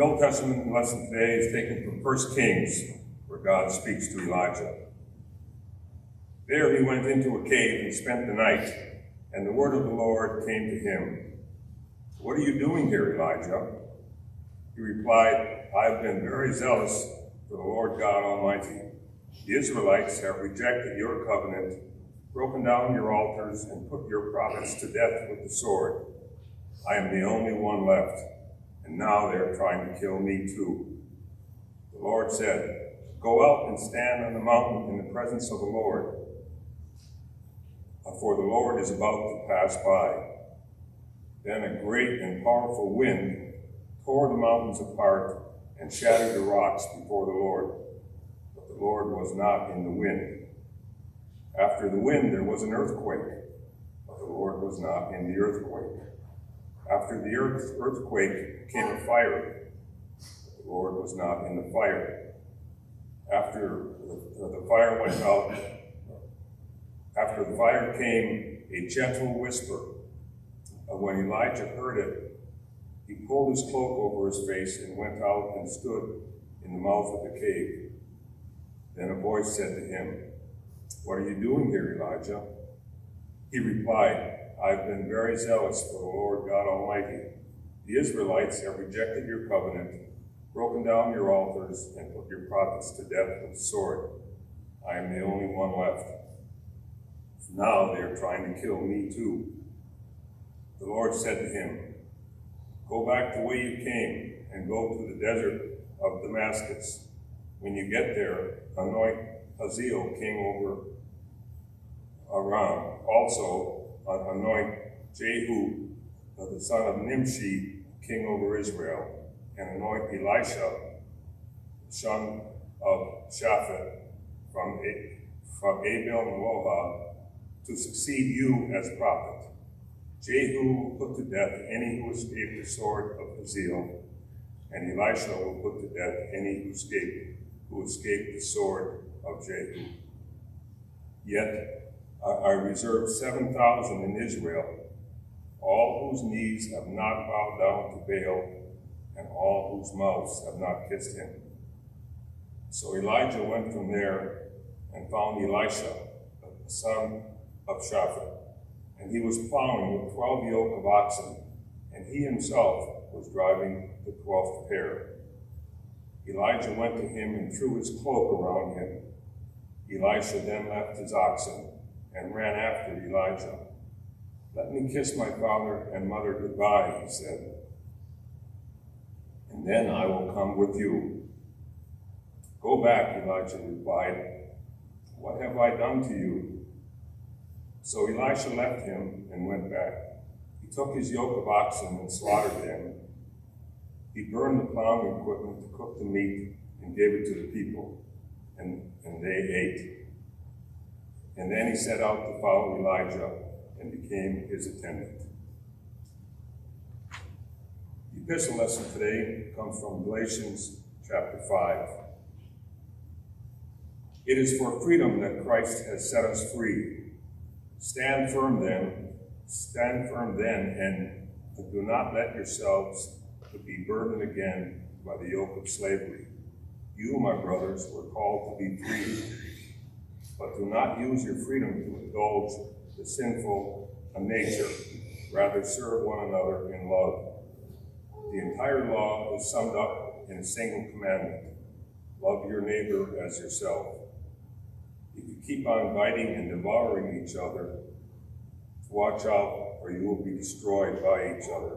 The Old Testament lesson today is taken from 1 Kings, where God speaks to Elijah. There he went into a cave and spent the night, and the word of the Lord came to him. What are you doing here, Elijah? He replied, I have been very zealous for the Lord God Almighty. The Israelites have rejected your covenant, broken down your altars, and put your prophets to death with the sword. I am the only one left and now they're trying to kill me too. The Lord said, Go out and stand on the mountain in the presence of the Lord, for the Lord is about to pass by. Then a great and powerful wind tore the mountains apart and shattered the rocks before the Lord. But the Lord was not in the wind. After the wind, there was an earthquake, but the Lord was not in the earthquake. After the earth, earthquake came a fire. The Lord was not in the fire. After the, the fire went out, after the fire came a gentle whisper. And when Elijah heard it, he pulled his cloak over his face and went out and stood in the mouth of the cave. Then a voice said to him, What are you doing here, Elijah? He replied, I've been very zealous for the Lord God Almighty. The Israelites have rejected your covenant, broken down your altars, and put your prophets to death with the sword. I am the only one left. Now they are trying to kill me too. The Lord said to him, Go back the way you came and go to the desert of Damascus. When you get there, anoint Hazael king over Aram. Also, anoint Jehu, uh, the son of Nimshi, king over Israel, and anoint Elisha, son of Shaphat, from, from Abel Meholah, to succeed you as prophet. Jehu will put to death any who escaped the sword of Hazael, and Elisha will put to death any who escaped, who escaped the sword of Jehu. Yet I reserve 7,000 in Israel, all whose knees have not bowed down to Baal, and all whose mouths have not kissed him. So Elijah went from there and found Elisha, the son of Shaphat, and he was plowing with 12 yoke of oxen, and he himself was driving the 12th pair. Elijah went to him and threw his cloak around him. Elisha then left his oxen and ran after Elijah. Let me kiss my father and mother goodbye, he said, and then I will come with you. Go back, Elijah replied. What have I done to you? So Elisha left him and went back. He took his yoke of oxen and slaughtered them. He burned the plowing equipment to cook the meat and gave it to the people, and, and they ate. And then he set out to follow Elijah and became his attendant. The epistle lesson today comes from Galatians chapter 5. It is for freedom that Christ has set us free. Stand firm then, stand firm then, and do not let yourselves be burdened again by the yoke of slavery. You, my brothers, were called to be free, but do not use your freedom to indulge the sinful nature. Rather, serve one another in love. The entire law is summed up in a single commandment love your neighbor as yourself. If you keep on biting and devouring each other, watch out, or you will be destroyed by each other.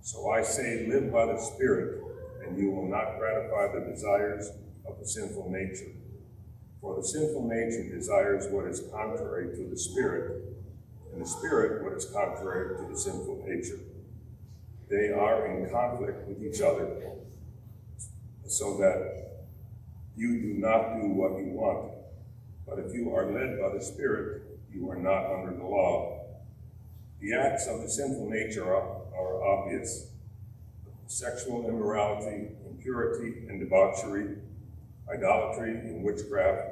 So I say, live by the Spirit, and you will not gratify the desires of the sinful nature. For the sinful nature desires what is contrary to the Spirit, and the Spirit what is contrary to the sinful nature. They are in conflict with each other, so that you do not do what you want. But if you are led by the Spirit, you are not under the law. The acts of the sinful nature are, are obvious sexual immorality, impurity and debauchery, idolatry and witchcraft,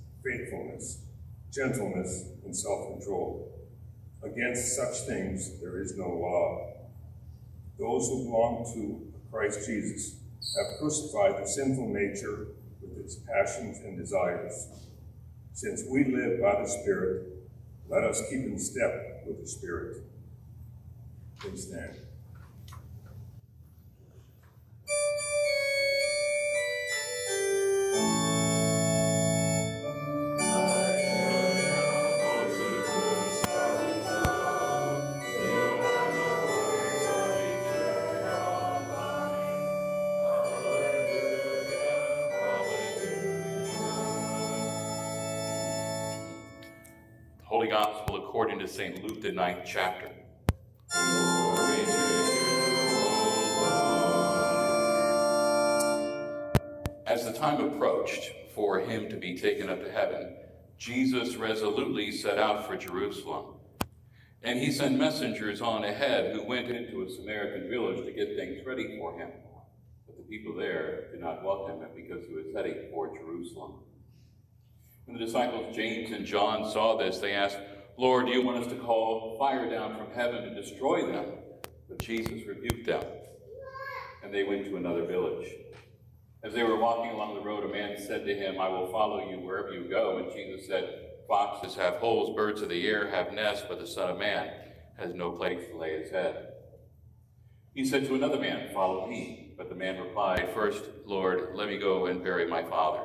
faithfulness, gentleness, and self control. Against such things there is no law. Those who belong to Christ Jesus have crucified the sinful nature with its passions and desires. Since we live by the Spirit, let us keep in step with the Spirit. Please stand. Ninth chapter. As the time approached for him to be taken up to heaven, Jesus resolutely set out for Jerusalem. And he sent messengers on ahead who went into a Samaritan village to get things ready for him. But the people there did not welcome him because he was heading for Jerusalem. When the disciples James and John saw this, they asked, Lord, do you want us to call fire down from heaven to destroy them? But Jesus rebuked them, and they went to another village. As they were walking along the road, a man said to him, I will follow you wherever you go. And Jesus said, Foxes have holes, birds of the air have nests, but the Son of Man has no place to lay his head. He said to another man, Follow me. But the man replied, First, Lord, let me go and bury my father.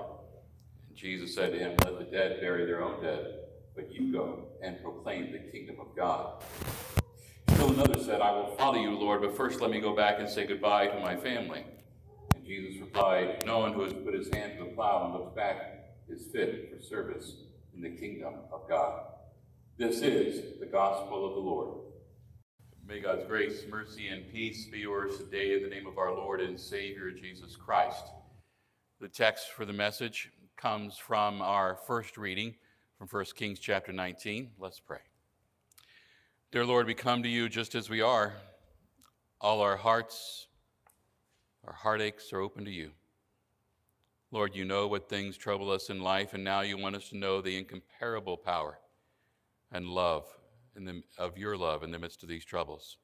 And Jesus said to him, Let the dead bury their own dead, but you go and proclaim the kingdom of God. Still another said, I will follow you, Lord, but first let me go back and say goodbye to my family. And Jesus replied, No one who has put his hand to the plow and looks back is fit for service in the kingdom of God. This is the gospel of the Lord. May God's grace, mercy, and peace be yours today in the name of our Lord and Savior Jesus Christ. The text for the message comes from our first reading from 1 Kings chapter 19. Let's pray. Dear Lord, we come to you just as we are. All our hearts, our heartaches are open to you. Lord, you know what things trouble us in life, and now you want us to know the incomparable power and love the, of your love in the midst of these troubles.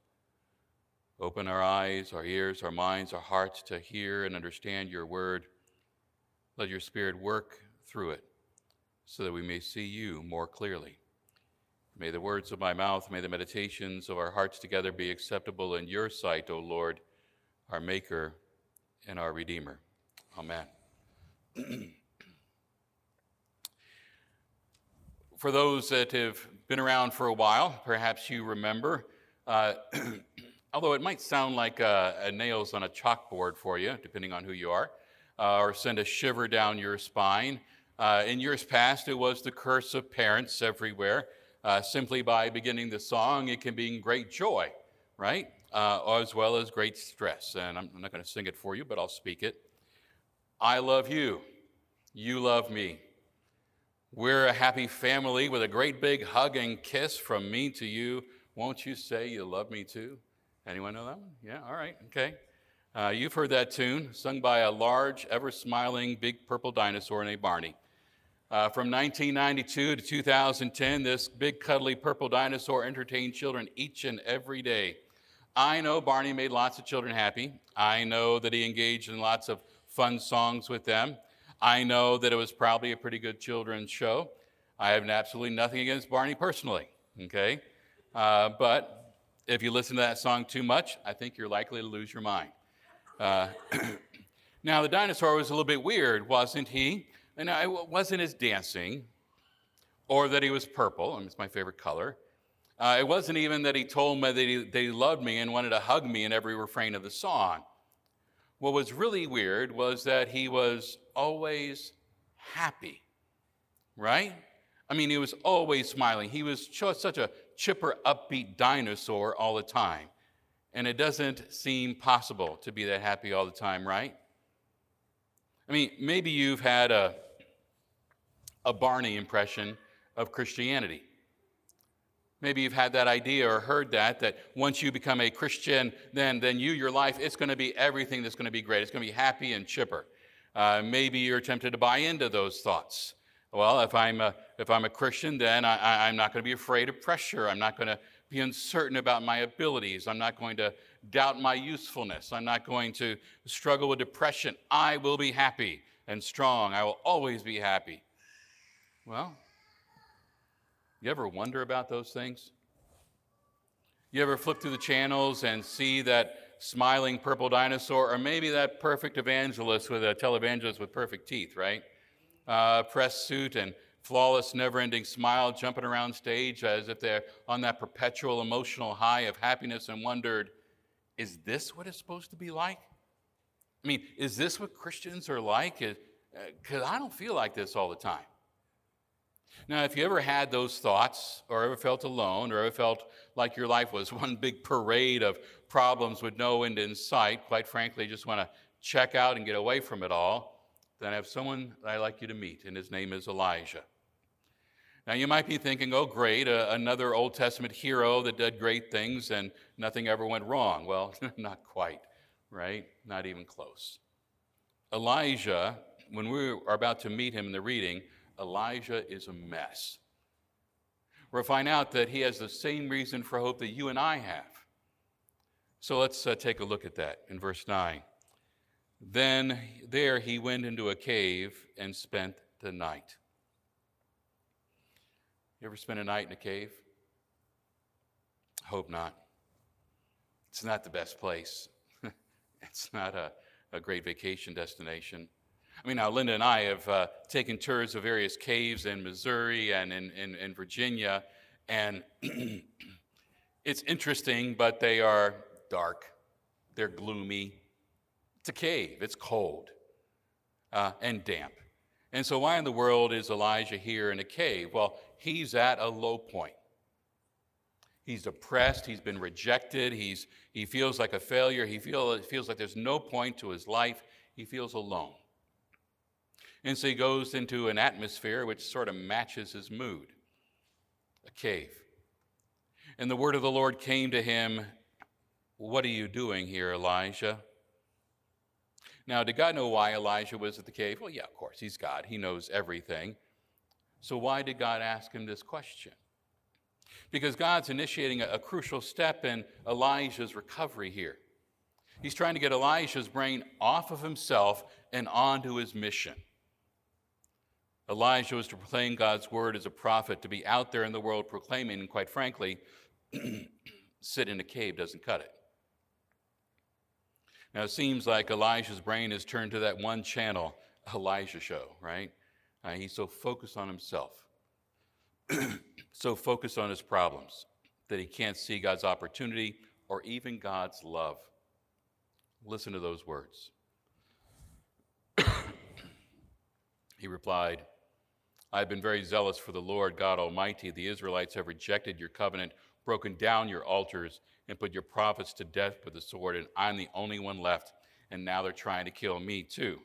Open our eyes, our ears, our minds, our hearts to hear and understand your word. Let your spirit work through it so that we may see you more clearly. May the words of my mouth, may the meditations of our hearts together be acceptable in your sight, O Lord, our Maker and our Redeemer. Amen. for those that have been around for a while, perhaps you remember, uh, although it might sound like uh, nails on a chalkboard for you, depending on who you are, uh, or send a shiver down your spine. Uh, in years past, it was the curse of parents everywhere. Uh, simply by beginning the song, it can bring great joy, right? Uh, as well as great stress. And I'm not going to sing it for you, but I'll speak it. I love you. You love me. We're a happy family with a great big hug and kiss from me to you. Won't you say you love me too? Anyone know that one? Yeah, all right, okay. Uh, you've heard that tune, sung by a large, ever smiling, big purple dinosaur named Barney. Uh, from 1992 to 2010, this big, cuddly purple dinosaur entertained children each and every day. I know Barney made lots of children happy. I know that he engaged in lots of fun songs with them. I know that it was probably a pretty good children's show. I have absolutely nothing against Barney personally, okay? Uh, but if you listen to that song too much, I think you're likely to lose your mind. Uh, now, the dinosaur was a little bit weird, wasn't he? And it wasn't his dancing or that he was purple, and it's my favorite color. Uh, it wasn't even that he told me that he, that he loved me and wanted to hug me in every refrain of the song. What was really weird was that he was always happy, right? I mean, he was always smiling. He was such a chipper, upbeat dinosaur all the time. And it doesn't seem possible to be that happy all the time, right? I mean, maybe you've had a, a Barney impression of Christianity. Maybe you've had that idea or heard that, that once you become a Christian, then, then you, your life, it's going to be everything that's going to be great. It's going to be happy and chipper. Uh, maybe you're tempted to buy into those thoughts. Well, if I'm a, if I'm a Christian, then I, I'm not going to be afraid of pressure. I'm not going to be uncertain about my abilities. I'm not going to doubt my usefulness. I'm not going to struggle with depression. I will be happy and strong. I will always be happy. Well, you ever wonder about those things? You ever flip through the channels and see that smiling purple dinosaur, or maybe that perfect evangelist with a televangelist with perfect teeth, right? Uh, press suit and flawless, never ending smile, jumping around stage as if they're on that perpetual emotional high of happiness and wondered, is this what it's supposed to be like? I mean, is this what Christians are like? Because uh, I don't feel like this all the time. Now, if you ever had those thoughts, or ever felt alone, or ever felt like your life was one big parade of problems with no end in sight, quite frankly, just want to check out and get away from it all, then I have someone I'd like you to meet, and his name is Elijah. Now, you might be thinking, oh, great, uh, another Old Testament hero that did great things and nothing ever went wrong. Well, not quite, right? Not even close. Elijah, when we are about to meet him in the reading, Elijah is a mess. We'll find out that he has the same reason for hope that you and I have. So let's uh, take a look at that in verse 9. Then there he went into a cave and spent the night. You ever spend a night in a cave? Hope not. It's not the best place. it's not a, a great vacation destination. I mean, now Linda and I have uh, taken tours of various caves in Missouri and in, in, in Virginia, and it's interesting, but they are dark, they're gloomy. It's a cave, it's cold uh, and damp. And so, why in the world is Elijah here in a cave? Well, he's at a low point. He's depressed, he's been rejected, he's, he feels like a failure, he feel, feels like there's no point to his life, he feels alone. And so he goes into an atmosphere which sort of matches his mood a cave. And the word of the Lord came to him What are you doing here, Elijah? Now, did God know why Elijah was at the cave? Well, yeah, of course. He's God, He knows everything. So, why did God ask him this question? Because God's initiating a, a crucial step in Elijah's recovery here. He's trying to get Elijah's brain off of himself and onto his mission. Elijah was to proclaim God's word as a prophet, to be out there in the world proclaiming, and quite frankly, sit in a cave doesn't cut it. Now, it seems like Elijah's brain has turned to that one channel, Elijah show, right? Uh, he's so focused on himself, so focused on his problems, that he can't see God's opportunity or even God's love. Listen to those words. he replied, I have been very zealous for the Lord God Almighty. The Israelites have rejected your covenant, broken down your altars, and put your prophets to death with the sword, and I'm the only one left, and now they're trying to kill me too.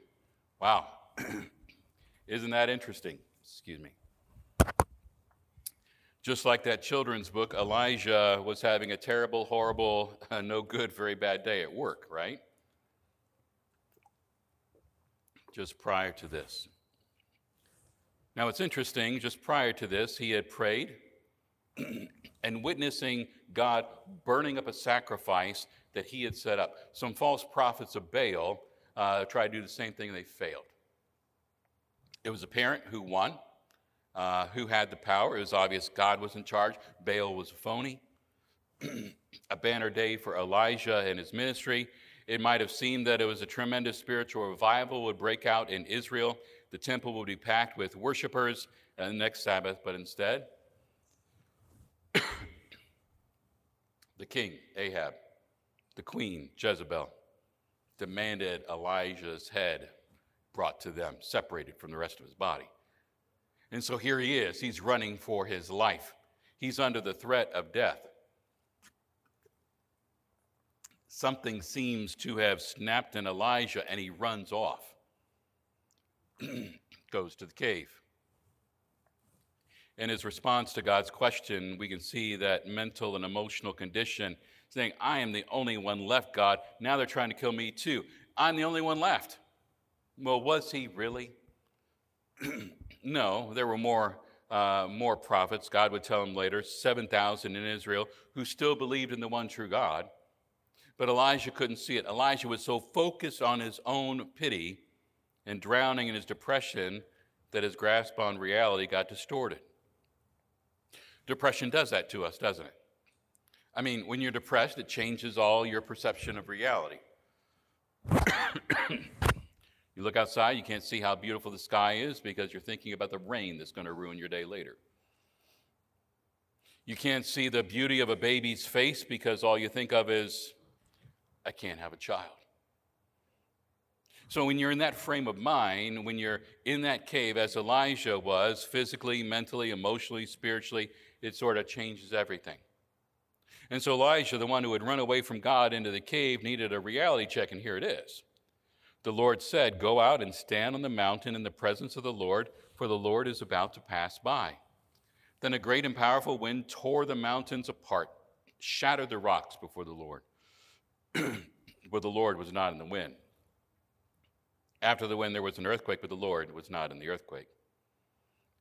Wow. Isn't that interesting? Excuse me. Just like that children's book, Elijah was having a terrible, horrible, uh, no good, very bad day at work, right? Just prior to this. Now, it's interesting, just prior to this, he had prayed and witnessing God burning up a sacrifice that he had set up. Some false prophets of Baal uh, tried to do the same thing, and they failed. It was a parent who won, uh, who had the power. It was obvious God was in charge, Baal was a phony. a banner day for Elijah and his ministry. It might have seemed that it was a tremendous spiritual revival would break out in Israel. The temple would be packed with worshipers the next Sabbath, but instead, the king, Ahab, the queen, Jezebel, demanded Elijah's head brought to them, separated from the rest of his body. And so here he is. He's running for his life. He's under the threat of death. Something seems to have snapped in Elijah, and he runs off, goes to the cave. In his response to God's question, we can see that mental and emotional condition, saying, I am the only one left, God. Now they're trying to kill me too. I'm the only one left. Well, was he really? no, there were more, uh, more prophets, God would tell him later, 7,000 in Israel, who still believed in the one true God. But Elijah couldn't see it. Elijah was so focused on his own pity and drowning in his depression that his grasp on reality got distorted. Depression does that to us, doesn't it? I mean, when you're depressed, it changes all your perception of reality. You look outside, you can't see how beautiful the sky is because you're thinking about the rain that's going to ruin your day later. You can't see the beauty of a baby's face because all you think of is, I can't have a child. So, when you're in that frame of mind, when you're in that cave, as Elijah was, physically, mentally, emotionally, spiritually, it sort of changes everything. And so, Elijah, the one who had run away from God into the cave, needed a reality check, and here it is. The Lord said, Go out and stand on the mountain in the presence of the Lord, for the Lord is about to pass by. Then a great and powerful wind tore the mountains apart, shattered the rocks before the Lord. but the Lord was not in the wind. After the wind, there was an earthquake, but the Lord was not in the earthquake.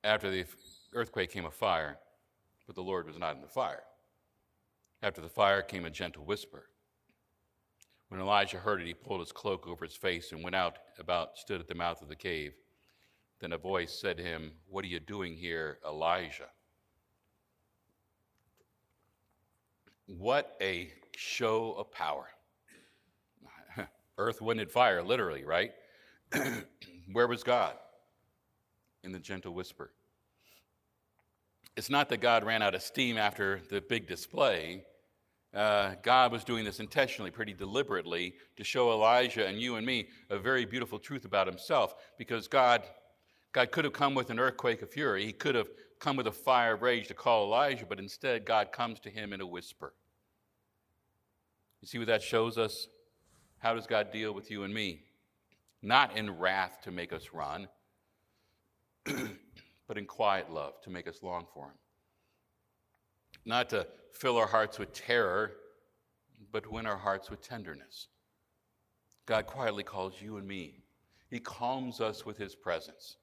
After the earthquake came a fire, but the Lord was not in the fire. After the fire came a gentle whisper. When Elijah heard it, he pulled his cloak over his face and went out about, stood at the mouth of the cave. Then a voice said to him, What are you doing here, Elijah? What a show of power. Earth, wind, and fire, literally, right? Where was God? In the gentle whisper. It's not that God ran out of steam after the big display uh, God was doing this intentionally, pretty deliberately, to show Elijah and you and me a very beautiful truth about himself. Because God, God could have come with an earthquake of fury, He could have come with a fire of rage to call Elijah, but instead, God comes to him in a whisper. You see what that shows us? How does God deal with you and me? Not in wrath to make us run, but in quiet love to make us long for Him not to fill our hearts with terror, but win our hearts with tenderness. God quietly calls you and me. He calms us with his presence.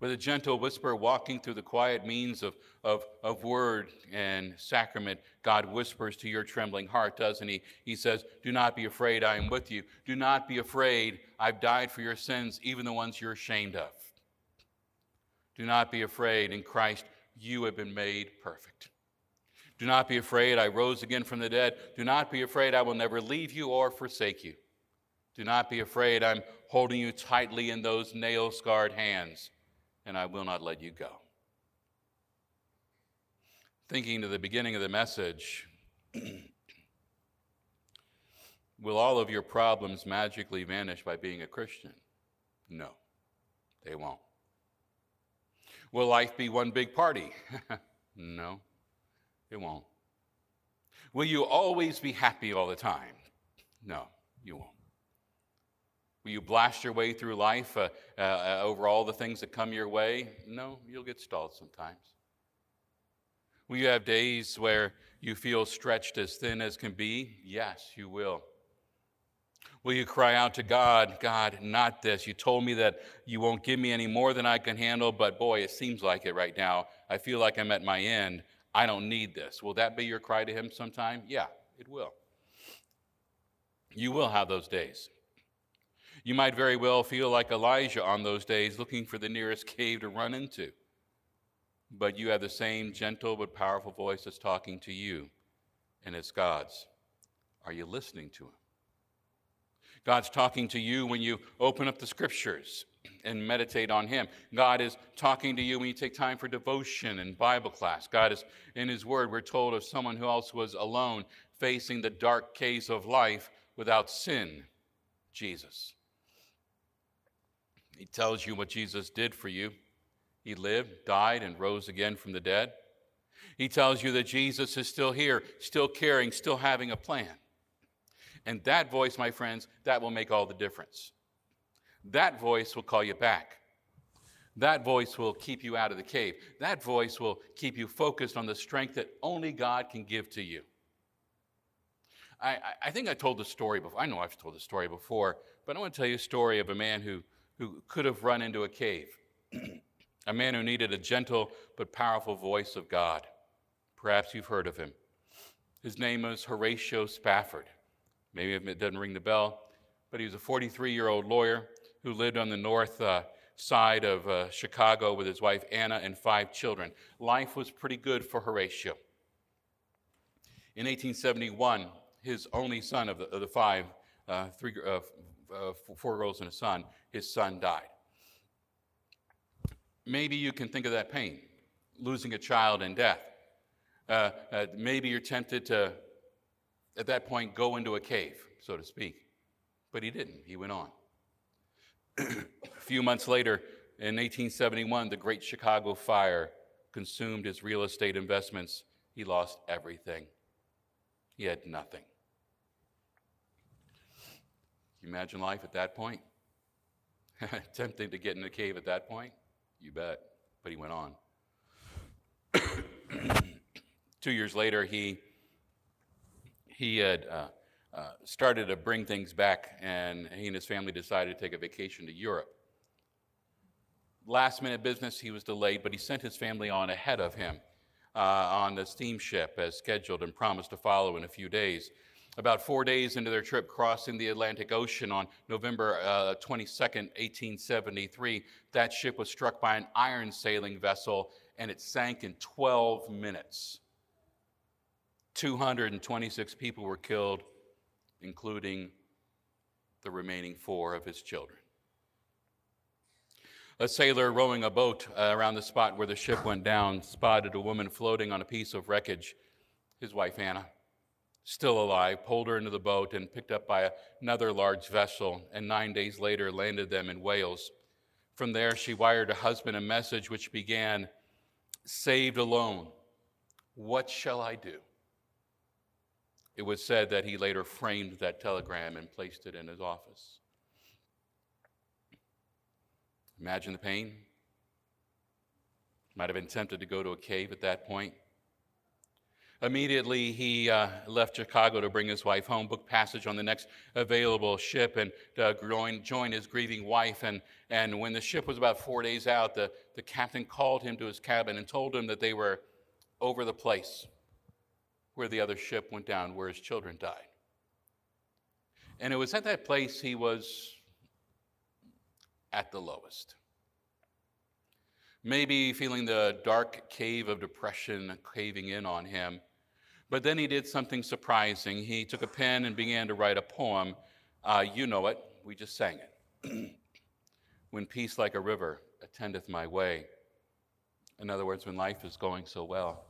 With a gentle whisper, walking through the quiet means of, of, of word and sacrament, God whispers to your trembling heart, doesn't he? He says, Do not be afraid, I am with you. Do not be afraid, I've died for your sins, even the ones you're ashamed of. Do not be afraid, in Christ you have been made perfect. Do not be afraid, I rose again from the dead. Do not be afraid, I will never leave you or forsake you. Do not be afraid, I'm holding you tightly in those nail scarred hands, and I will not let you go. Thinking to the beginning of the message, will all of your problems magically vanish by being a Christian? No, they won't. Will life be one big party? no, it won't. Will you always be happy all the time? No, you won't. Will you blast your way through life uh, uh, over all the things that come your way? No, you'll get stalled sometimes. Will you have days where you feel stretched as thin as can be? Yes, you will. Will you cry out to God, God, not this? You told me that you won't give me any more than I can handle, but boy, it seems like it right now. I feel like I'm at my end. I don't need this. Will that be your cry to Him sometime? Yeah, it will. You will have those days. You might very well feel like Elijah on those days, looking for the nearest cave to run into. But you have the same gentle but powerful voice that's talking to you, and it's God's. Are you listening to Him? God's talking to you when you open up the scriptures and meditate on Him. God is talking to you when you take time for devotion and Bible class. God is in His Word. We're told of someone who else was alone, facing the dark caves of life without sin Jesus. He tells you what Jesus did for you. He lived, died, and rose again from the dead. He tells you that Jesus is still here, still caring, still having a plan. And that voice, my friends, that will make all the difference. That voice will call you back. That voice will keep you out of the cave. That voice will keep you focused on the strength that only God can give to you. I, I think I told the story before. I know I've told the story before, but I want to tell you a story of a man who, who could have run into a cave. a man who needed a gentle but powerful voice of God. Perhaps you've heard of him. His name was Horatio Spafford. Maybe it doesn't ring the bell, but he was a 43 year old lawyer who lived on the north uh, side of uh, Chicago with his wife Anna and five children. Life was pretty good for Horatio. In 1871, his only son of the, of the five, uh, three, uh, uh, four girls and a son, his son died. Maybe you can think of that pain, losing a child in death. Uh, maybe you're tempted to at that point, go into a cave, so to speak. But he didn't. He went on. a few months later, in 1871, the Great Chicago Fire consumed his real estate investments. He lost everything. He had nothing. Can you imagine life at that point? Tempting to get in the cave at that point? You bet. But he went on. Two years later, he he had uh, uh, started to bring things back, and he and his family decided to take a vacation to Europe. Last minute business, he was delayed, but he sent his family on ahead of him uh, on the steamship as scheduled and promised to follow in a few days. About four days into their trip crossing the Atlantic Ocean on November uh, 22nd, 1873, that ship was struck by an iron sailing vessel and it sank in 12 minutes. 226 people were killed, including the remaining four of his children. A sailor rowing a boat around the spot where the ship went down spotted a woman floating on a piece of wreckage. His wife, Anna, still alive, pulled her into the boat and picked up by another large vessel, and nine days later landed them in Wales. From there, she wired her husband a message which began Saved alone, what shall I do? It was said that he later framed that telegram and placed it in his office. Imagine the pain. Might have been tempted to go to a cave at that point. Immediately, he uh, left Chicago to bring his wife home, book passage on the next available ship, and uh, join, join his grieving wife. And, and when the ship was about four days out, the, the captain called him to his cabin and told him that they were over the place where the other ship went down, where his children died. And it was at that place he was at the lowest. Maybe feeling the dark cave of depression caving in on him but then he did something surprising. He took a pen and began to write a poem. Uh, you know it, we just sang it. when peace like a river attendeth my way. In other words, when life is going so well.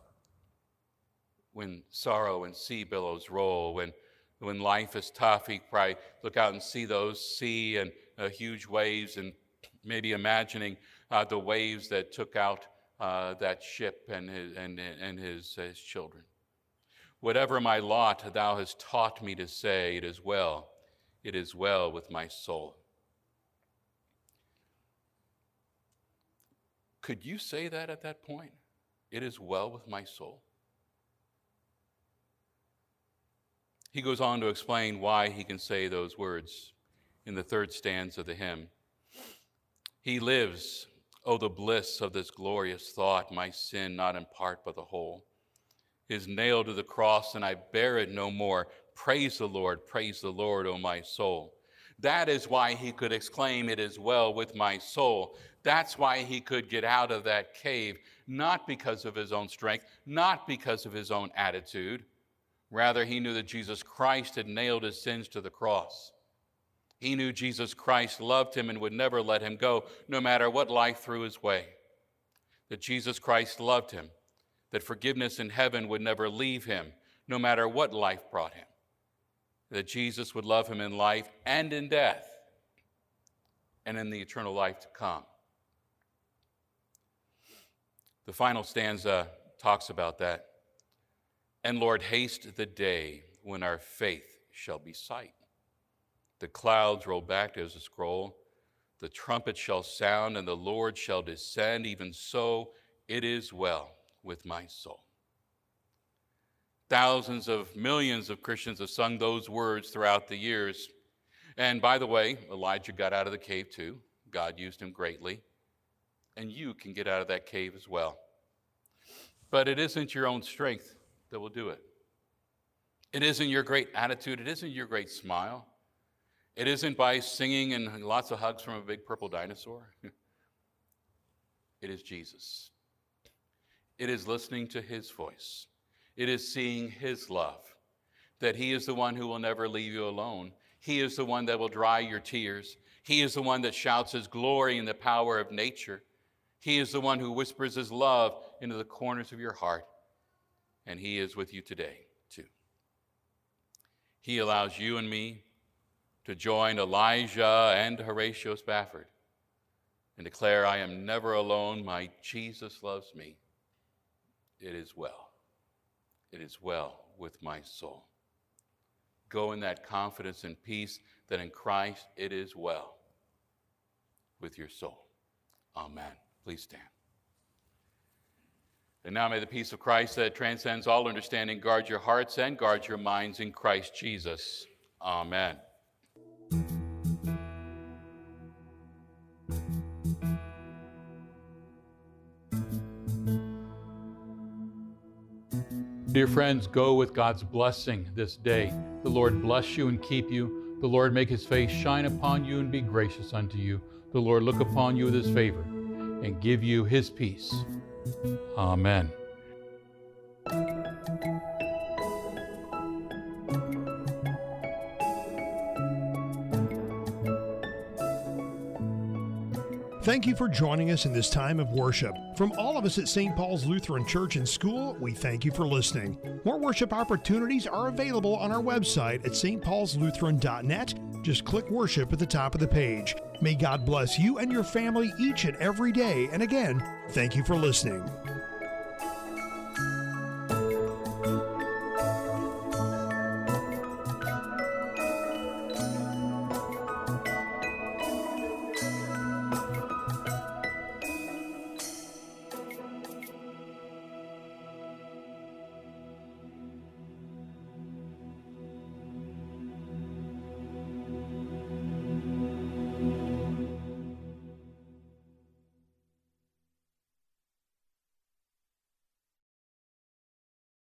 When sorrow and sea billows roll, when, when life is tough, he probably look out and see those sea and uh, huge waves and maybe imagining uh, the waves that took out uh, that ship and his, and, and his, his children. Whatever my lot, thou hast taught me to say, It is well, it is well with my soul. Could you say that at that point? It is well with my soul. He goes on to explain why he can say those words in the third stanza of the hymn. He lives, oh, the bliss of this glorious thought, my sin not in part but the whole is nailed to the cross, and I bear it no more. Praise the Lord, praise the Lord, O my soul. That is why he could exclaim, It is well with my soul. That's why he could get out of that cave, not because of his own strength, not because of his own attitude. Rather, he knew that Jesus Christ had nailed his sins to the cross. He knew Jesus Christ loved him and would never let him go, no matter what life threw his way. That Jesus Christ loved him that forgiveness in heaven would never leave him, no matter what life brought him, that Jesus would love him in life and in death, and in the eternal life to come. The final stanza talks about that. And Lord, haste the day when our faith shall be sight. The clouds roll back as a scroll, the trumpet shall sound, and the Lord shall descend. Even so, it is well with my soul. Thousands of millions of Christians have sung those words throughout the years. And by the way, Elijah got out of the cave too. God used him greatly. And you can get out of that cave as well. But it isn't your own strength that will do it. It isn't your great attitude. It isn't your great smile. It isn't by singing and lots of hugs from a big purple dinosaur. it is Jesus. It is listening to His voice. It is seeing His love, that He is the one who will never leave you alone. He is the one that will dry your tears. He is the one that shouts His glory in the power of nature. He is the one who whispers His love into the corners of your heart. And He is with you today, too. He allows you and me to join Elijah and Horatio Spafford and declare, I am never alone. My Jesus loves me. It is well. It is well with my soul. Go in that confidence and peace that in Christ it is well with your soul. Amen. Please stand. And now may the peace of Christ that transcends all understanding guard your hearts and guard your minds in Christ Jesus. Amen. Dear friends, go with God's blessing this day. The Lord bless you and keep you. The Lord make his face shine upon you and be gracious unto you. The Lord look upon you with his favor and give you his peace. Amen. Thank you for joining us in this time of worship. From all of us at St. Paul's Lutheran Church and School, we thank you for listening. More worship opportunities are available on our website at stpaulslutheran.net. Just click worship at the top of the page. May God bless you and your family each and every day. And again, thank you for listening.